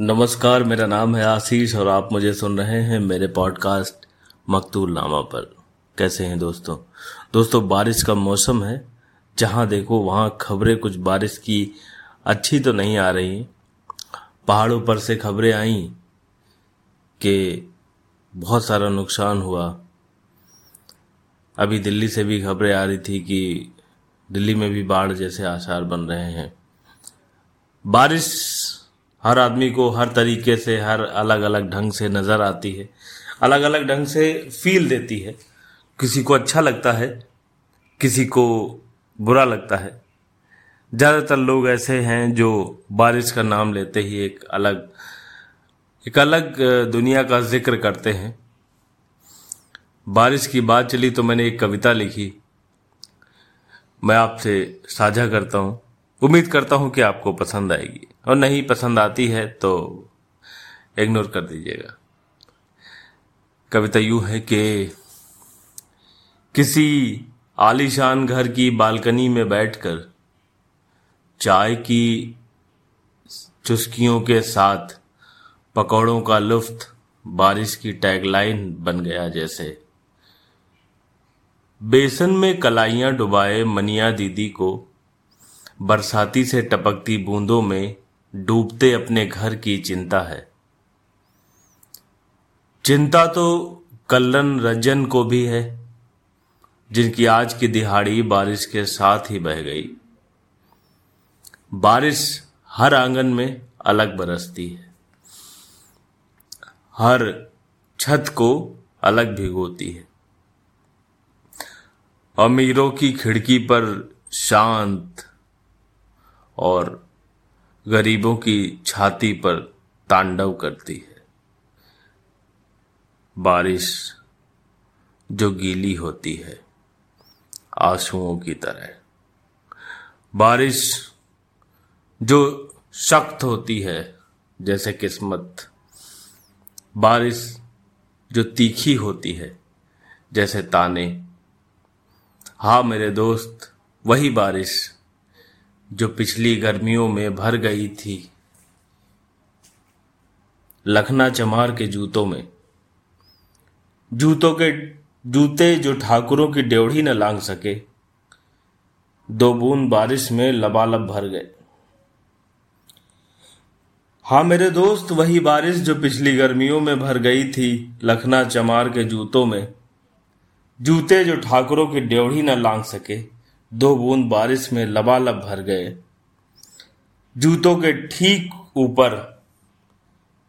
नमस्कार, मेरा नाम है आशीष और आप मुझे सुन रहे हैं मेरे पॉडकास्ट मकतूल नामा पर। कैसे हैं दोस्तों? दोस्तों, बारिश का मौसम है। जहाँ देखो, वहाँ खबरें कुछ बारिश की अच्छी तो नहीं आ रही पहाड़ों पर से खबरें आई कि बहुत सारा नुकसान हुआ। अभी दिल्ली से भी खबरें आ रही थी कि दिल्ली में भी बाढ़ जैसे आसार बन रहे हैं। बारिश हर आदमी को हर तरीके से, हर अलग अलग ढंग से नज़र आती है। अलग अलग ढंग से फील देती है। किसी को अच्छा लगता है, किसी को बुरा लगता है। ज़्यादातर लोग ऐसे हैं जो बारिश का नाम लेते ही एक अलग एक अलग दुनिया का ज़िक्र करते हैं। बारिश की बात चली तो मैंने एक कविता लिखी। मैं आपसे साझा करता हूँ। उम्मीद करता हूँ कि आपको पसंद आएगी। और नहीं पसंद आती है तो इग्नोर कर दीजिएगा। कविता यूँ है कि किसी आलीशान घर की बालकनी में बैठकर चाय की चुस्कियों के साथ पकौड़ों का लुफ्त बारिश की टैगलाइन बन गया जैसे। बेसन में कलाइयाँ डुबाए मनिया दीदी को बरसाती से टपकती बूंदों में डूबते अपने घर की चिंता है। चिंता तो कल्लन रंजन को भी है, जिनकी आज की दिहाड़ी बारिश के साथ ही बह गई। बारिश हर आँगन में अलग बरसती है। हर छत को अलग भिगोती है। अमीरों की खिड़की पर शांत और गरीबों की छाती पर तांडव करती है। बारिश जो गीली होती है, आंसुओं की तरह। बारिश जो सख्त होती है, जैसे किस्मत। बारिश जो तीखी होती है, जैसे ताने। हाँ मेरे दोस्त, वही बारिश जो पिछली गर्मियों में भर गई थी। लखना चमार के जूतों में। जूतों के, जूते जो ठाकुरों की ड्योढ़ी न लांग सके, दो बूंद बारिश में लबालब भर गए। हाँ मेरे दोस्त, वही बारिश जो पिछली गर्मियों में भर गई थी लखना चमार के जूतों में, जूते जो ठाकुरों की ड्योढ़ी न लांग सके। दो बूंद बारिश में लबालब भर गए। जूतों के ठीक ऊपर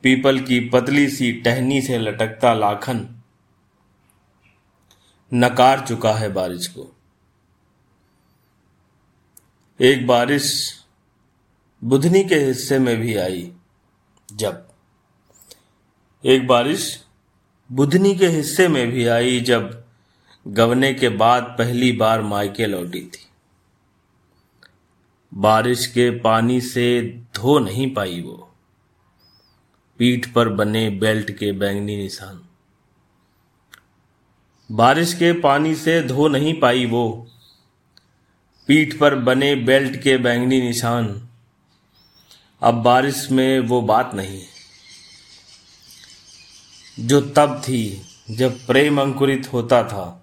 पीपल की पतली सी टहनी से लटकता लाखन नकार चुका है बारिश को। एक बारिश बुधनी के हिस्से में भी आई जब। एक बारिश बुधनी के हिस्से में भी आई जब। गवने के बाद पहली बार मायके लौटी थी। बारिश के पानी से धो नहीं पाई वो। पीठ पर बने बेल्ट के बैंगनी निशान। बारिश के पानी से धो नहीं पाई वो। पीठ पर बने बेल्ट के बैंगनी निशान। अब बारिश में वो बात नहीं। जो तब थी, जब प्रेम अंकुरित होता था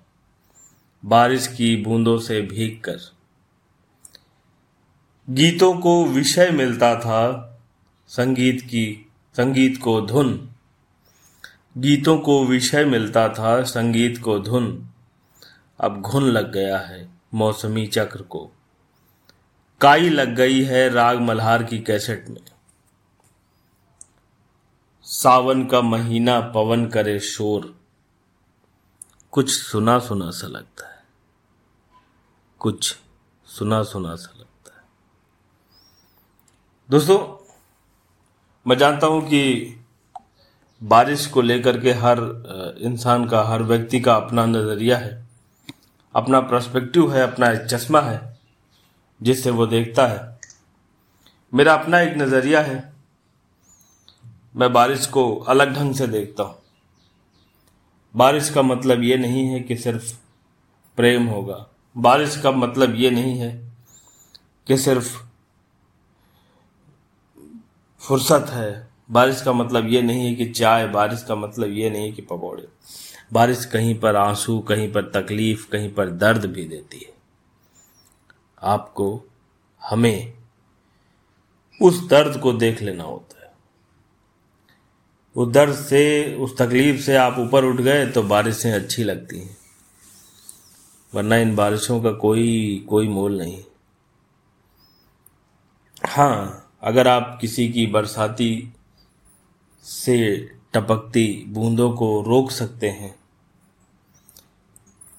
बारिश की बूंदों से भीग कर गीतों को विषय मिलता था, संगीत की, संगीत को धुन। गीतों को विषय मिलता था, संगीत को धुन। अब घुन लग गया है मौसमी चक्र को। काई लग गई है राग मल्हार की कैसेट में। सावन का महीना पवन करे शोर। कुछ सुना सुना सा लगता है। कुछ सुना सुना सा लगता है। दोस्तों, मैं जानता हूँ कि बारिश को लेकर के हर इंसान का, हर व्यक्ति का अपना नज़रिया है, अपना पर्सपेक्टिव है, अपना एक चश्मा है, जिससे वो देखता है। मेरा अपना एक नज़रिया है। मैं बारिश को अलग ढंग से देखता हूँ। बारिश का मतलब ये नहीं है कि सिर्फ़ प्रेम होगा। बारिश का मतलब ये नहीं है कि सिर्फ़ फुर्सत है। बारिश का मतलब ये नहीं है कि चाय, बारिश का मतलब ये नहीं है कि पकौड़े। बारिश कहीं पर आँसू, कहीं पर तकलीफ़, कहीं पर दर्द भी देती है। आपको, हमें उस दर्द को देख लेना होता है। उस दर्द से, उस तकलीफ़ से आप ऊपर उठ गए तो बारिशें अच्छी लगती हैं। वरना इन बारिशों का कोई कोई मोल नहीं। हाँ अगर आप किसी की बरसाती से टपकती बूंदों को रोक सकते हैं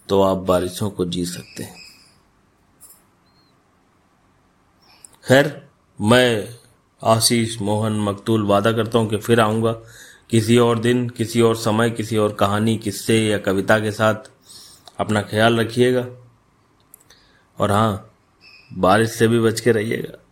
तो आप बारिशों को जी सकते हैं। खैर, मैं आशीष मोहन मकतूल वादा करता हूँ कि फिर आऊँगा। किसी और दिन, किसी और समय, किसी और कहानी, किस्से या कविता के साथ अपना ख्याल रखिएगा। और हाँ बारिश से भी बच के रहिएगा।